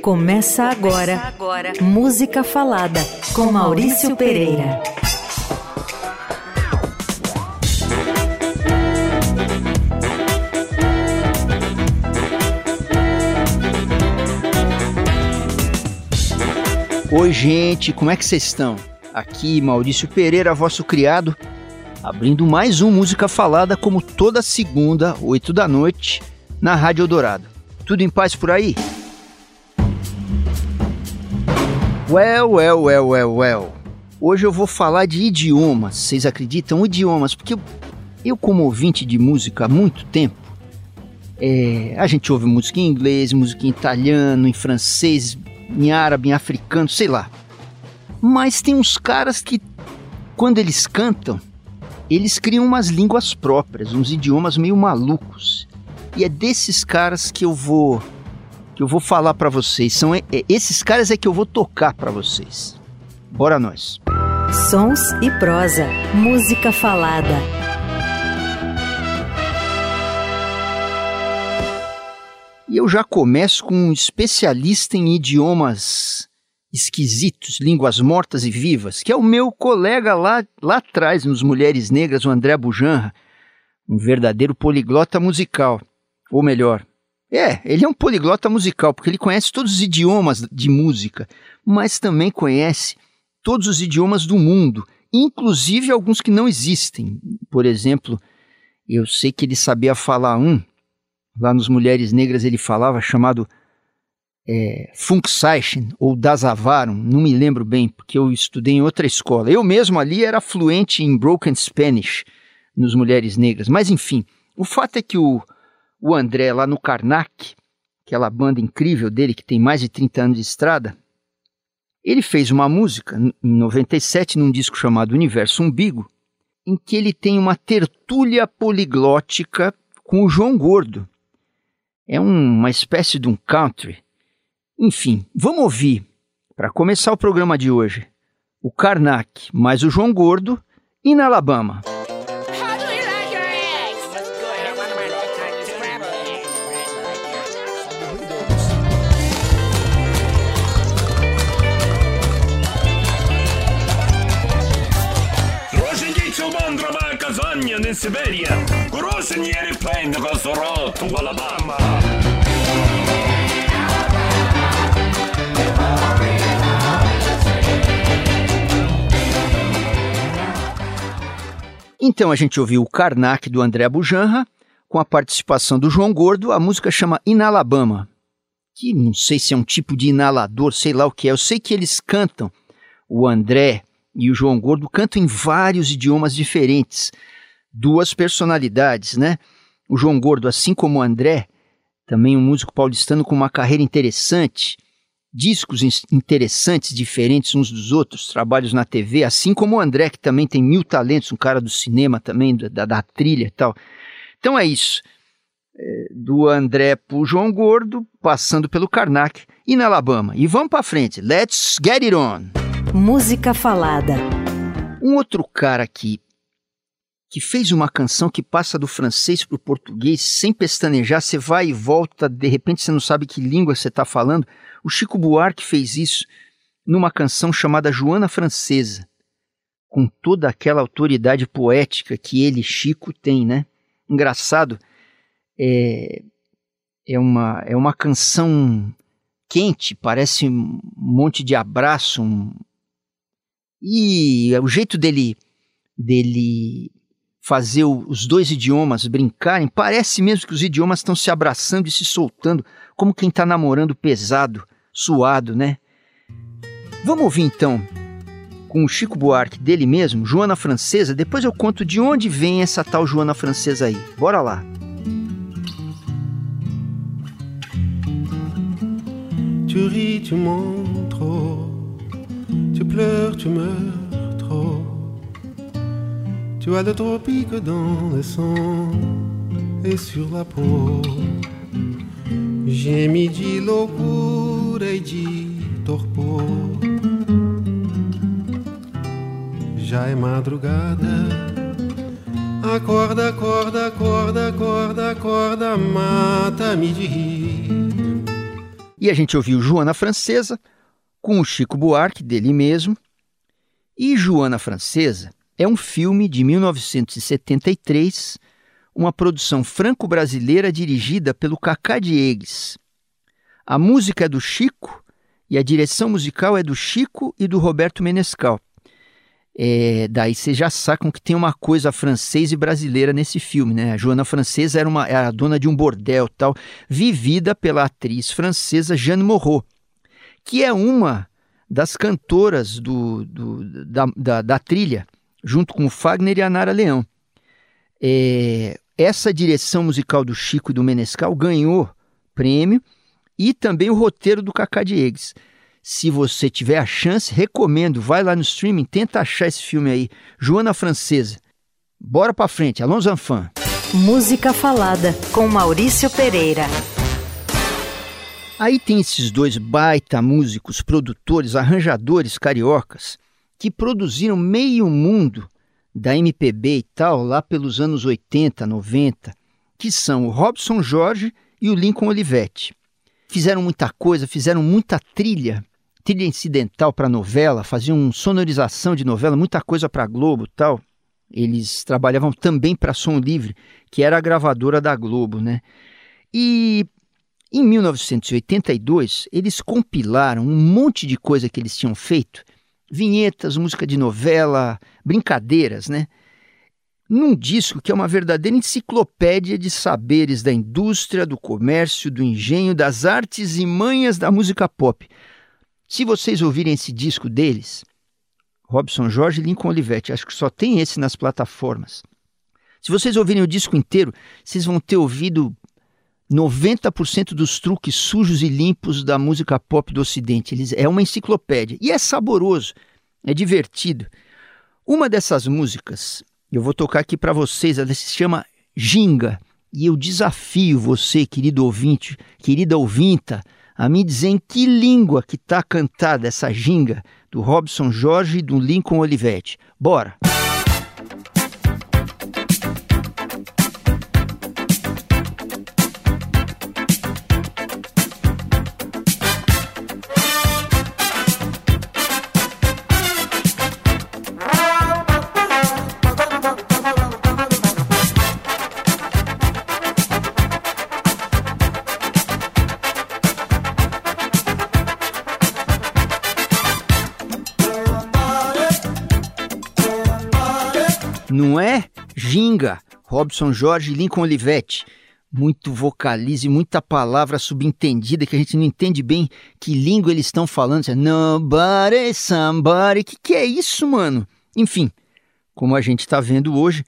Começa agora, Começa agora. Música Falada com Maurício Pereira. Oi, gente, como é que vocês estão? Aqui Maurício Pereira, vosso criado, abrindo mais um Música Falada como toda segunda, 8 da noite, na Rádio Eldorado. Tudo em paz por aí? Well, well, well, well, well. Hoje eu vou falar de idiomas. Vocês acreditam? Idiomas, porque eu, como ouvinte de música há muito tempo, é, a gente ouve música em inglês, música em italiano, em francês, em árabe, em africano, sei lá. Mas tem uns caras que, quando eles cantam, eles criam umas línguas próprias, uns idiomas meio malucos. E é desses caras que eu vou que eu vou falar para vocês. São é, esses caras é que eu vou tocar para vocês. Bora nós. Sons e prosa, música falada. E eu já começo com um especialista em idiomas esquisitos, línguas mortas e vivas, que é o meu colega lá, lá atrás, nos Mulheres Negras, o André Bujanra, um verdadeiro poliglota musical. Ou melhor, é, ele é um poliglota musical, porque ele conhece todos os idiomas de música, mas também conhece todos os idiomas do mundo, inclusive alguns que não existem. Por exemplo, eu sei que ele sabia falar um, lá nos Mulheres Negras ele falava, chamado é, Funkszeichen ou Dasavarum, não me lembro bem, porque eu estudei em outra escola. Eu mesmo ali era fluente em Broken Spanish nos Mulheres Negras, mas enfim, o fato é que o o André lá no Karnak, aquela banda incrível dele que tem mais de 30 anos de estrada, ele fez uma música em 97 num disco chamado Universo Umbigo, em que ele tem uma tertúlia poliglótica com o João Gordo. É um, uma espécie de um country. Enfim, vamos ouvir, para começar o programa de hoje, o Karnak mais o João Gordo e na Alabama. in Siberia. Grosinieri plane Rosorot to Alabama. Então a gente ouviu o Karnak do André Bujanra, com a participação do João Gordo, a música chama Inalabama, que não sei se é um tipo de inalador, sei lá o que é. Eu sei que eles cantam, o André e o João Gordo cantam em vários idiomas diferentes duas personalidades, né? O João Gordo, assim como o André, também um músico paulistano com uma carreira interessante, discos interessantes, diferentes uns dos outros, trabalhos na TV, assim como o André, que também tem mil talentos, um cara do cinema também, da, da trilha e tal. Então é isso. É, do André pro João Gordo, passando pelo Karnak e na Alabama. E vamos para frente. Let's get it on. Música falada. Um outro cara que que fez uma canção que passa do francês para o português sem pestanejar, você vai e volta, de repente você não sabe que língua você está falando. O Chico Buarque fez isso numa canção chamada Joana Francesa, com toda aquela autoridade poética que ele, Chico, tem, né? Engraçado, é, é, uma, é uma canção quente, parece um monte de abraço, um, e o jeito dele dele fazer os dois idiomas brincarem, parece mesmo que os idiomas estão se abraçando e se soltando, como quem está namorando pesado, suado, né? Vamos ouvir então, com o Chico Buarque dele mesmo, Joana Francesa, depois eu conto de onde vem essa tal Joana Francesa aí. Bora lá! Tu ris, tu montres, tu pleures, tu meurs. Tu as le tropique dans le sang et sur la peau. J'ai de loucura et de torpor. Já é madrugada. Acorda, acorda, acorda, acorda, acorda, mata-me de rir. E a gente ouviu Joana Francesa com o Chico Buarque, dele mesmo. E Joana Francesa é um filme de 1973, uma produção franco-brasileira dirigida pelo Cacá Diegues. A música é do Chico e a direção musical é do Chico e do Roberto Menescal. É, daí vocês já sacam que tem uma coisa francesa e brasileira nesse filme, né? A Joana Francesa era, uma, era a dona de um bordel tal, vivida pela atriz francesa Jeanne Moreau, que é uma das cantoras do, do da, da, da, trilha, junto com o Fagner e a Nara Leão. É, essa direção musical do Chico e do Menescal ganhou prêmio e também o roteiro do Cacá Diegues. Se você tiver a chance, recomendo, vai lá no streaming, tenta achar esse filme aí, Joana Francesa. Bora pra frente, Alonso Zanfan. Música Falada, com Maurício Pereira. Aí tem esses dois baita músicos, produtores, arranjadores cariocas, que produziram meio mundo da MPB e tal, lá pelos anos 80, 90, que são o Robson Jorge e o Lincoln Olivetti. Fizeram muita coisa, fizeram muita trilha trilha incidental para novela, faziam sonorização de novela, muita coisa para Globo tal. Eles trabalhavam também para Som Livre, que era a gravadora da Globo, né? E em 1982, eles compilaram um monte de coisa que eles tinham feito, vinhetas, música de novela, brincadeiras, né? Num disco que é uma verdadeira enciclopédia de saberes da indústria, do comércio, do engenho, das artes e manhas da música pop. Se vocês ouvirem esse disco deles, Robson Jorge e Lincoln Olivetti, acho que só tem esse nas plataformas. Se vocês ouvirem o disco inteiro, vocês vão ter ouvido 90% dos truques sujos e limpos da música pop do Ocidente. Eles, é uma enciclopédia. E é saboroso, é divertido. Uma dessas músicas, eu vou tocar aqui para vocês, ela se chama Ginga. E eu desafio você, querido ouvinte, querida ouvinta, a me dizer em que língua que está cantada essa ginga do Robson Jorge e do Lincoln Olivetti. Bora! Não Robson Jorge e Lincoln Olivetti. Muito vocalize, muita palavra subentendida que a gente não entende bem que língua eles estão falando. É Nobody, somebody. Que que é isso, mano? Enfim, como a gente está vendo hoje,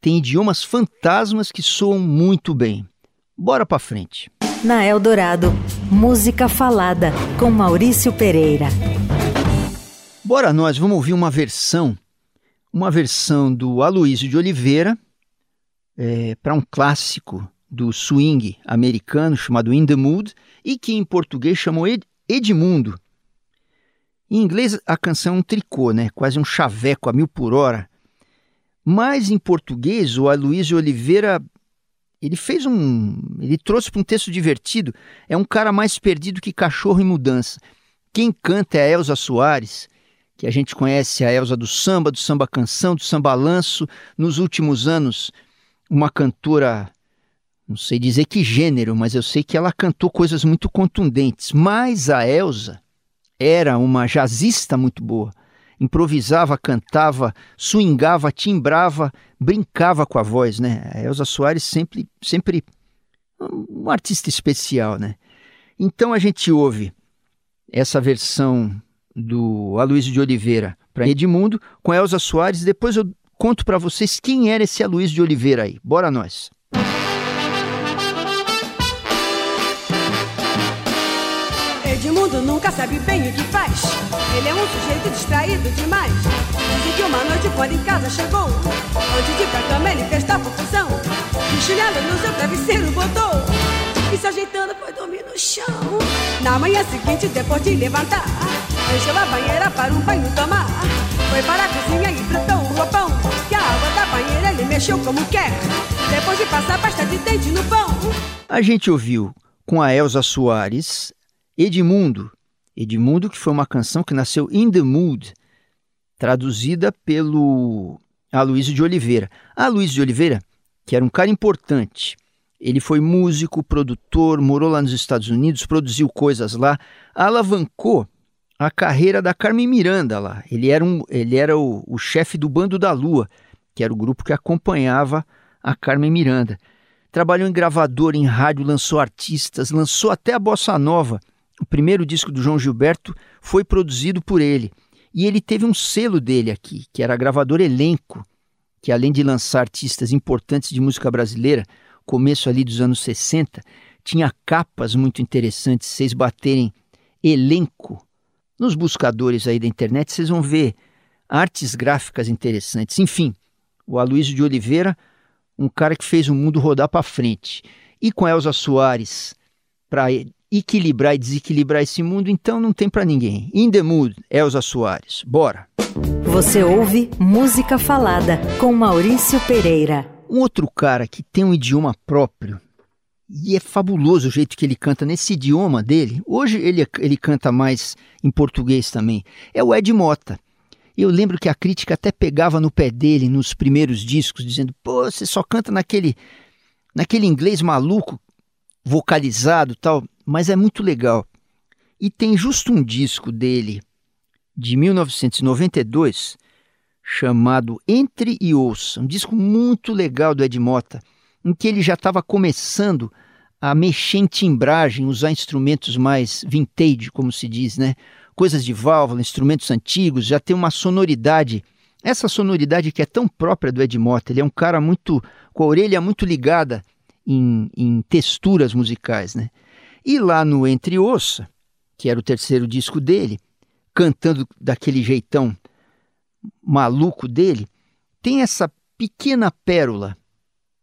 tem idiomas fantasmas que soam muito bem. Bora pra frente. Na Eldorado, música falada com Maurício Pereira. Bora nós, vamos ouvir uma versão uma versão do Aloysio de Oliveira é, para um clássico do swing americano chamado In the Mood e que em português chamou Ed Edmundo. Em inglês a canção é um tricô, né? quase um chaveco a mil por hora. Mas em português o Aloysio Oliveira ele fez um, ele trouxe para um texto divertido. É um cara mais perdido que cachorro em mudança. Quem canta é a Elza Soares que a gente conhece a Elsa do samba, do samba canção, do samba lanço. Nos últimos anos, uma cantora, não sei dizer que gênero, mas eu sei que ela cantou coisas muito contundentes. Mas a Elsa era uma jazzista muito boa. Improvisava, cantava, swingava, timbrava, brincava com a voz, né? A Elsa Soares sempre, sempre um artista especial, né? Então a gente ouve essa versão do Aloysio de Oliveira para Edmundo, com Elza Soares. Depois eu conto para vocês quem era esse Aloysio de Oliveira aí. Bora nós! Edmundo nunca sabe bem o que faz. Ele é um sujeito distraído demais. Dizem que uma noite, quando em casa chegou, antes de ir pra cama, ele fez tal confusão. O no seu travesseiro botou. E se ajeitando, foi dormir no chão. Na manhã seguinte, depois de levantar, Encheu a banheira para um banho tomar. Foi para a cozinha e fritou mexeu como quer. Depois de passar pasta de dente no pão. A gente ouviu com a Elza Soares Edmundo. Edmundo, que foi uma canção que nasceu In the Mood, traduzida pelo Aloysio de Oliveira. Aloysio de Oliveira, que era um cara importante, ele foi músico, produtor, morou lá nos Estados Unidos, produziu coisas lá, alavancou a carreira da Carmen Miranda lá. Ele era, um, ele era o, o chefe do Bando da Lua, que era o grupo que acompanhava a Carmen Miranda. Trabalhou em gravador, em rádio, lançou artistas, lançou até a Bossa Nova. O primeiro disco do João Gilberto foi produzido por ele. E ele teve um selo dele aqui, que era a gravadora Elenco, que além de lançar artistas importantes de música brasileira, começo ali dos anos 60, tinha capas muito interessantes. Vocês baterem elenco nos buscadores aí da internet, vocês vão ver artes gráficas interessantes. Enfim, o Aloysio de Oliveira, um cara que fez o mundo rodar para frente. E com Elza Soares para equilibrar e desequilibrar esse mundo, então não tem para ninguém. In the mood, Elza Soares. Bora. Você ouve Música Falada com Maurício Pereira. Um outro cara que tem um idioma próprio e é fabuloso o jeito que ele canta nesse idioma dele. Hoje ele, ele canta mais em português também. É o Ed Mota. Eu lembro que a crítica até pegava no pé dele nos primeiros discos, dizendo: pô, você só canta naquele, naquele inglês maluco, vocalizado tal. Mas é muito legal. E tem justo um disco dele, de 1992, chamado Entre e Ouça, um disco muito legal do Ed Mota, em que ele já estava começando a mexer em timbragem, usar instrumentos mais vintage, como se diz, né? Coisas de válvula, instrumentos antigos, já tem uma sonoridade. Essa sonoridade que é tão própria do Ed Mota, ele é um cara muito com a orelha muito ligada em, em texturas musicais, né? E lá no Entre Ouça, que era o terceiro disco dele, cantando daquele jeitão maluco dele, tem essa pequena pérola,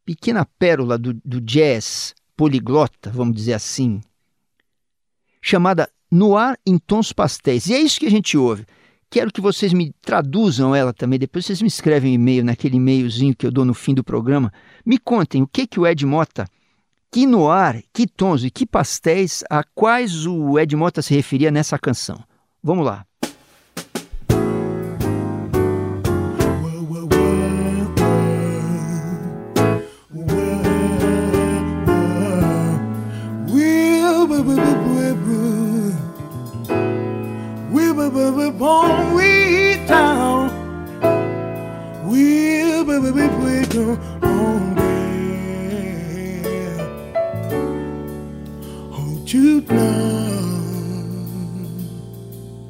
pequena pérola do, do jazz poliglota, vamos dizer assim, chamada Noir em Tons Pastéis. E é isso que a gente ouve. Quero que vocês me traduzam ela também. Depois vocês me escrevem um e-mail, naquele e-mailzinho que eu dou no fim do programa. Me contem o que, que o Ed Mota, que noir, que tons e que pastéis, a quais o Ed Mota se referia nessa canção. Vamos lá.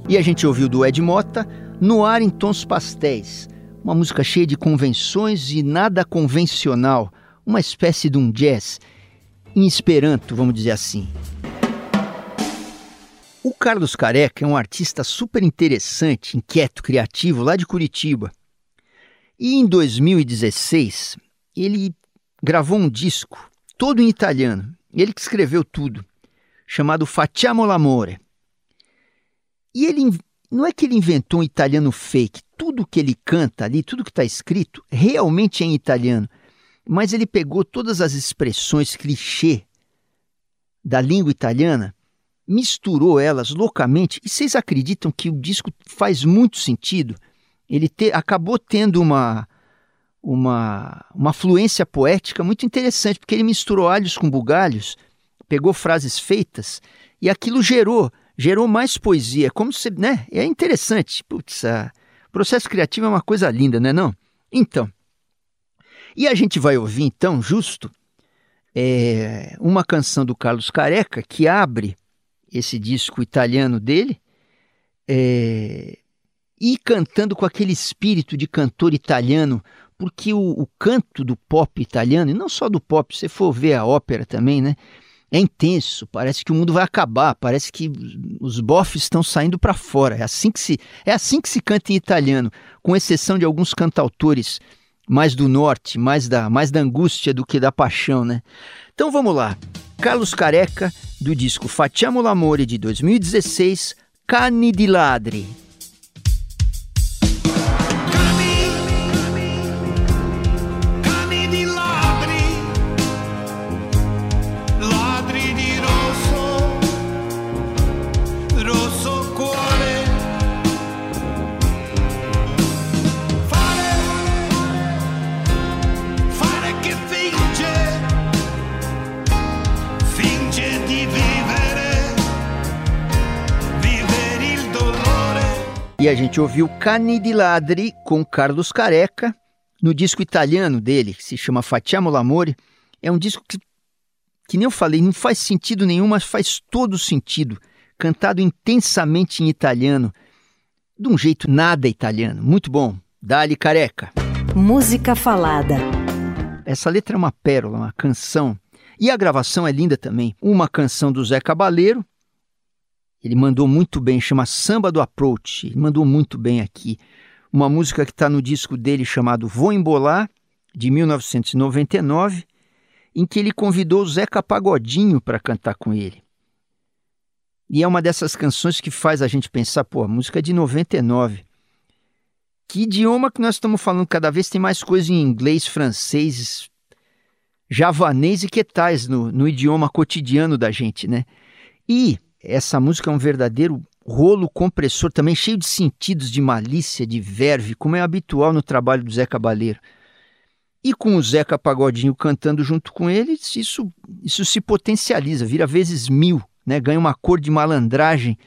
E a gente ouviu do Ed Mota No Ar em Tons Pastéis, uma música cheia de convenções e nada convencional, uma espécie de um jazz. Em esperanto, vamos dizer assim. O Carlos Careca é um artista super interessante, inquieto, criativo, lá de Curitiba. E em 2016, ele gravou um disco, todo em italiano, ele que escreveu tudo, chamado Facciamo l'amore. E ele não é que ele inventou um italiano fake, tudo que ele canta ali, tudo que está escrito, realmente é em italiano. Mas ele pegou todas as expressões clichê da língua italiana misturou elas loucamente. E vocês acreditam que o disco faz muito sentido? Ele te, acabou tendo uma, uma, uma fluência poética muito interessante, porque ele misturou alhos com bugalhos, pegou frases feitas e aquilo gerou, gerou mais poesia. Como se, né? É interessante. Putz, o processo criativo é uma coisa linda, não é não? Então, e a gente vai ouvir então, justo, é, uma canção do Carlos Careca que abre esse disco italiano dele, é, e cantando com aquele espírito de cantor italiano, porque o, o, canto do pop italiano, e não só do pop, se você for ver a ópera também, né? É intenso, parece que o mundo vai acabar, parece que os bofs estão saindo para fora. É assim que se é assim que se canta em italiano, com exceção de alguns cantautores mais do norte, mais da mais da angústia do que da paixão, né? Então vamos lá. Carlos Careca, do disco Facciamo l'amore de 2016, Cani di Ladri. A gente ouviu Cani di Ladri com Carlos Careca no disco italiano dele, que se chama Facciamo l'amore. É um disco que, que nem eu falei, não faz sentido nenhum, mas faz todo sentido. Cantado intensamente em italiano, de um jeito nada italiano. Muito bom. Dali Careca. Música falada. Essa letra é uma pérola, uma canção. E a gravação é linda também. Uma canção do Zé Cabaleiro, ele mandou muito bem, chama Samba do Approach. Ele mandou muito bem aqui. Uma música que está no disco dele chamado Vou Embolar, de 1999, em que ele convidou o Zeca Pagodinho para cantar com ele. E é uma dessas canções que faz a gente pensar, pô, a música é de 99. Que idioma que nós estamos falando? Cada vez tem mais coisa em inglês, francês, javanês e que tais no, no idioma cotidiano da gente, né? E essa música é um verdadeiro rolo compressor, também cheio de sentidos de malícia, de verve, como é habitual no trabalho do Zé Cabaleiro. E com o Zeca Pagodinho cantando junto com ele, isso, isso se potencializa, vira vezes mil, né? ganha uma cor de malandragem.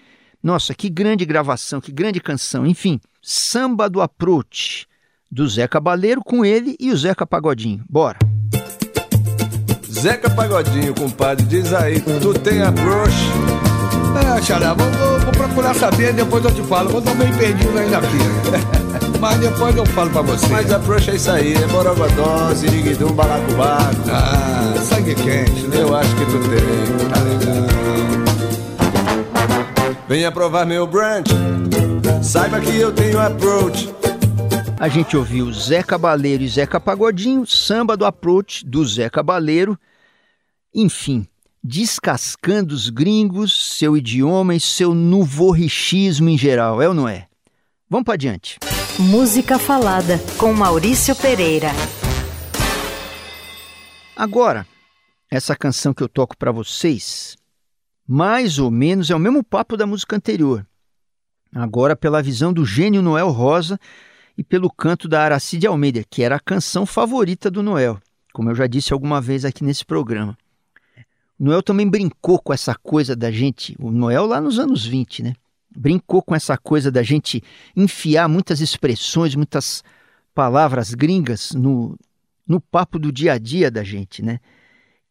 Nossa, que grande gravação, que grande canção. Enfim, Samba do Approach, do Zé Cabaleiro com ele e o Zeca Pagodinho. Bora! Zeca Pagodinho, compadre, diz aí, tu tem approach? É, Xará, vou, vou, vou, procurar saber, depois eu te falo. Eu tô meio perdido ainda aqui. Mas depois eu falo pra você. Mas a prancha é isso aí, é borogodó, ziriguidum, balacobaco. Ah, sangue quente, né? Eu acho que tu tem. Tá legal. Venha provar meu brunch, saiba que eu tenho approach. A gente ouviu Zé Cabaleiro e Zeca Pagodinho, samba do approach do Zé Cabaleiro. Enfim, descascando os gringos, seu idioma e seu nuvorrichismo em geral, é ou não é? Vamos para adiante. Música Falada, com Maurício Pereira. Agora, essa canção que eu toco para vocês, mais ou menos é o mesmo papo da música anterior. Agora pela visão do gênio Noel Rosa e pelo canto da Aracide Almeida, que era a canção favorita do Noel, como eu já disse alguma vez aqui nesse programa. Noel também brincou com essa coisa da gente, o Noel lá nos anos 20, né? Brincou com essa coisa da gente enfiar muitas expressões, muitas palavras gringas no, no papo do dia a dia da gente, né?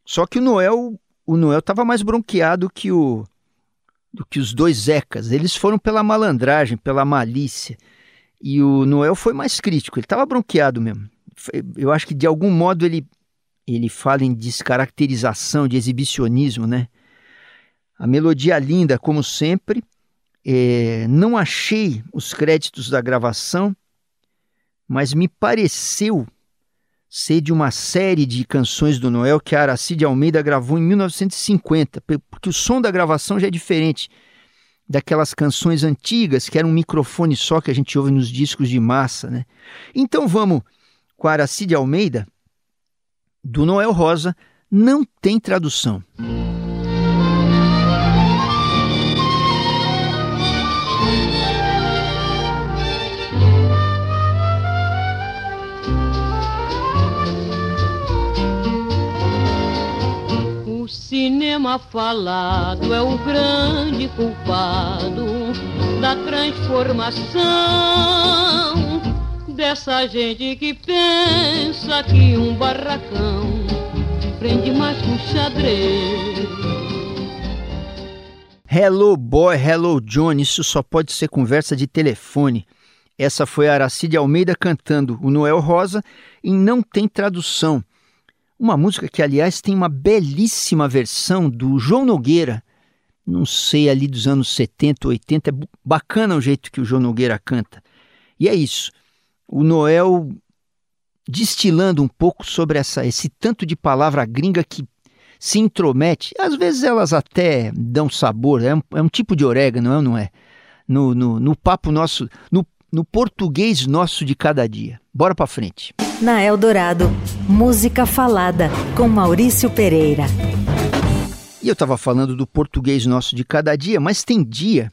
Só que o Noel, o Noel estava mais bronqueado que o do que os dois Zecas. Eles foram pela malandragem, pela malícia. E o Noel foi mais crítico, ele estava bronqueado mesmo. Eu acho que de algum modo ele ele fala em descaracterização, de exibicionismo, né? A melodia linda, como sempre. É, não achei os créditos da gravação, mas me pareceu ser de uma série de canções do Noel que a Aracide Almeida gravou em 1950, porque o som da gravação já é diferente daquelas canções antigas, que era um microfone só que a gente ouve nos discos de massa, né? Então vamos com a Aracide Almeida do Noel Rosa não tem tradução. O cinema falado é o grande culpado da transformação dessa gente que pensa que um barracão prende mais que um xadrez. Hello boy, hello John, isso só pode ser conversa de telefone. Essa foi a Aracide Almeida cantando o Noel Rosa em Não Tem Tradução. Uma música que, aliás, tem uma belíssima versão do João Nogueira. Não sei, ali dos anos 70, 80. É bacana o jeito que o João Nogueira canta. E é isso o Noel destilando um pouco sobre essa, esse tanto de palavra gringa que se intromete. Às vezes elas até dão sabor, é um, é um tipo de orégano, não é? Não é? No, no, no papo nosso, no, no português nosso de cada dia. Bora pra frente. Na Eldorado, música falada com Maurício Pereira. E eu estava falando do português nosso de cada dia, mas tem dia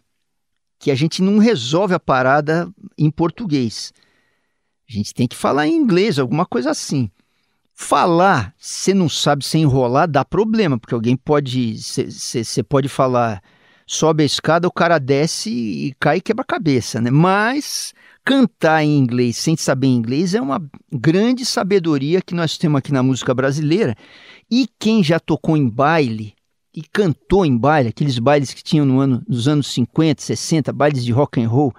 que a gente não resolve a parada em português. A gente tem que falar em inglês, alguma coisa assim. Falar, você não sabe se enrolar, dá problema, porque alguém pode. Você pode falar sobe a escada, o cara desce e cai e quebra a cabeça, né? Mas cantar em inglês sem saber inglês é uma grande sabedoria que nós temos aqui na música brasileira. E quem já tocou em baile e cantou em baile, aqueles bailes que tinham no ano, nos anos 50, 60, bailes de rock and roll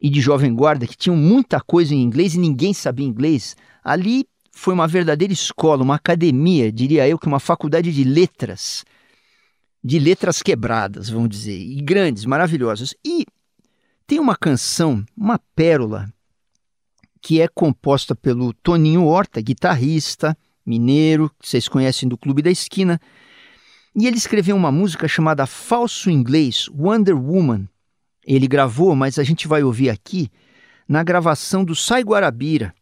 e de jovem guarda, que tinham muita coisa em inglês e ninguém sabia inglês, ali foi uma verdadeira escola, uma academia, diria eu, que uma faculdade de letras, de letras quebradas, vamos dizer, e grandes, maravilhosas. E tem uma canção, uma pérola, que é composta pelo Toninho Horta, guitarrista mineiro, que vocês conhecem do Clube da Esquina, e ele escreveu uma música chamada Falso Inglês, Wonder Woman. Ele gravou, mas a gente vai ouvir aqui, na gravação do Sai Guarabira,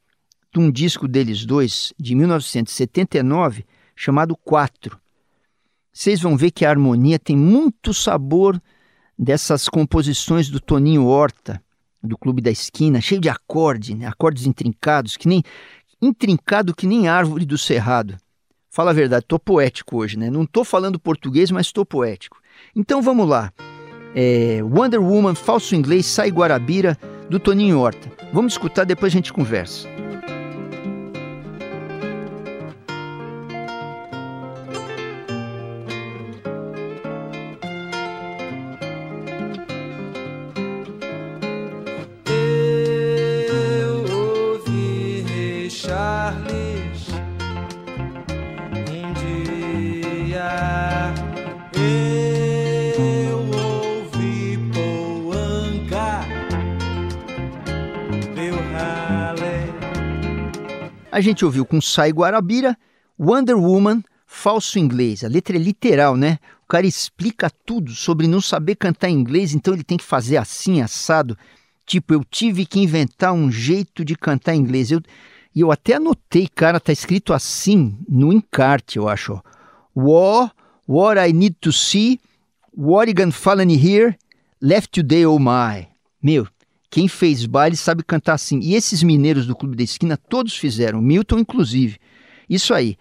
de um disco deles dois, de 1979, chamado Quatro. Vocês vão ver que a harmonia tem muito sabor dessas composições do Toninho Horta, do Clube da Esquina, cheio de acorde, né? acordes intrincados, que nem intrincado que nem árvore do cerrado. Fala a verdade, tô poético hoje, né? Não tô falando português, mas tô poético. Então vamos lá. É Wonder Woman, falso inglês, Sai Guarabira, do Toninho Horta. Vamos escutar, depois a gente conversa. A gente ouviu com Sai Guarabira, Wonder Woman, falso inglês. A letra é literal, né? O cara explica tudo sobre não saber cantar inglês, então ele tem que fazer assim, assado. Tipo, eu tive que inventar um jeito de cantar inglês. Eu, e eu até anotei, cara, tá escrito assim no encarte, eu acho. What, what I need to see, what you gonna fallen here, left today oh my. Meu, quem fez baile sabe cantar assim. E esses mineiros do Clube da Esquina todos fizeram, Milton inclusive. Isso aí.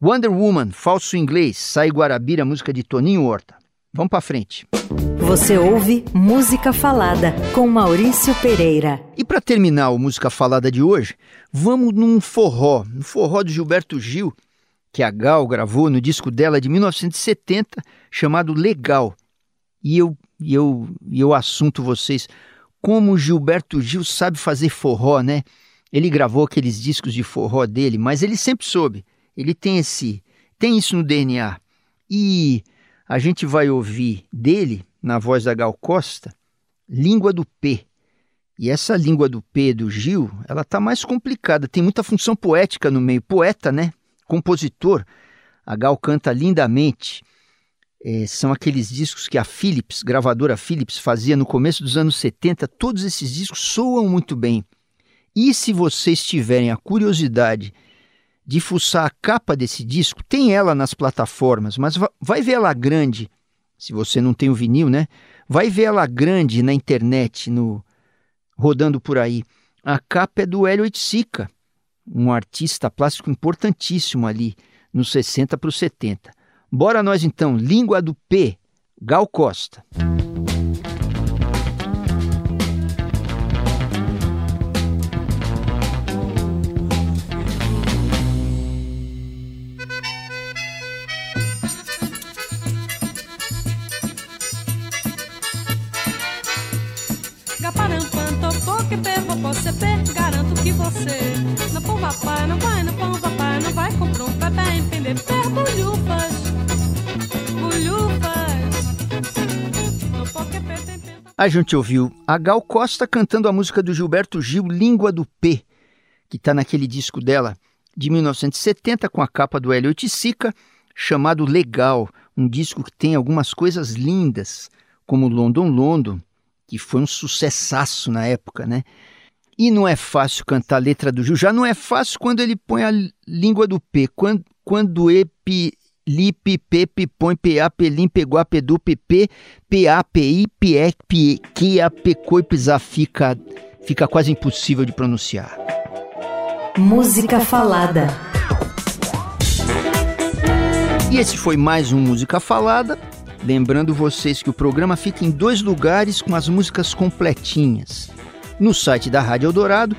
Wonder Woman, falso inglês, Sai Guarabira, música de Toninho Horta. Vamos para frente. Você ouve Música Falada com Maurício Pereira. E para terminar o Música Falada de hoje, vamos num forró, no forró do Gilberto Gil, que a Gal gravou no disco dela de 1970, chamado Legal. E eu, eu, eu assunto vocês como Gilberto Gil sabe fazer forró, né? Ele gravou aqueles discos de forró dele, mas ele sempre soube. Ele tem esse, tem isso no DNA. E a gente vai ouvir dele, na voz da Gal Costa, Língua do P. E essa língua do P do Gil, ela tá mais complicada, tem muita função poética no meio. Poeta, né? Compositor. A Gal canta lindamente. É, são aqueles discos que a Philips, gravadora Philips, fazia no começo dos anos 70. Todos esses discos soam muito bem. E se vocês tiverem a curiosidade de fuçar a capa desse disco, tem ela nas plataformas, mas vai ver ela grande, se você não tem o vinil, né? Vai ver ela grande na internet, no rodando por aí. A capa é do Hélio Sica, um artista plástico importantíssimo ali, nos 60 para os 70. Bora nós então, língua do P, Gal Costa. A gente ouviu a Gal Costa cantando a música do Gilberto Gil, Língua do P, que está naquele disco dela de 1970 com a capa do Hélio Oiticica, chamado Legal, um disco que tem algumas coisas lindas, como London London, que foi um sucessaço na época, né? E não é fácil cantar a letra do Gil, já não é fácil quando ele põe a língua do P, quando, quando epi, Lipe, Pepe, Põe, PA, Pelim, Pegou, Pedu, PP, PA, PI, PE, PE, Kia, Pecoi, Pisar, fica, fica quase impossível de pronunciar. Música Falada. E esse foi mais um Música Falada. Lembrando vocês que o programa fica em dois lugares com as músicas completinhas. No site da Rádio Eldorado,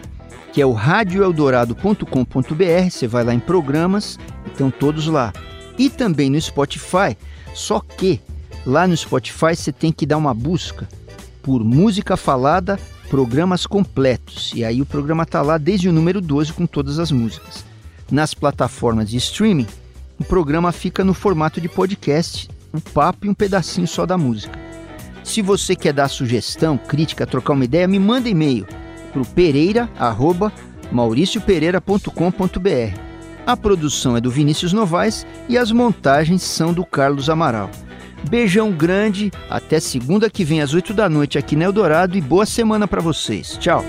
que é o radioeldorado.com.br, você vai lá em programas, estão todos lá. E também no Spotify, só que lá no Spotify você tem que dar uma busca por música falada, programas completos. E aí o programa está lá desde o número 12 com todas as músicas. Nas plataformas de streaming, o programa fica no formato de podcast, um papo e um pedacinho só da música. Se você quer dar sugestão, crítica, trocar uma ideia, me manda e-mail para o pereira@mauriciopereira.com.br. A produção é do Vinícius Novaes e as montagens são do Carlos Amaral. Beijão grande, até segunda que vem às 8 da noite aqui na Eldorado e boa semana para vocês. Tchau.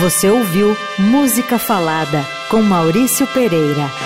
Você ouviu Música Falada com Maurício Pereira.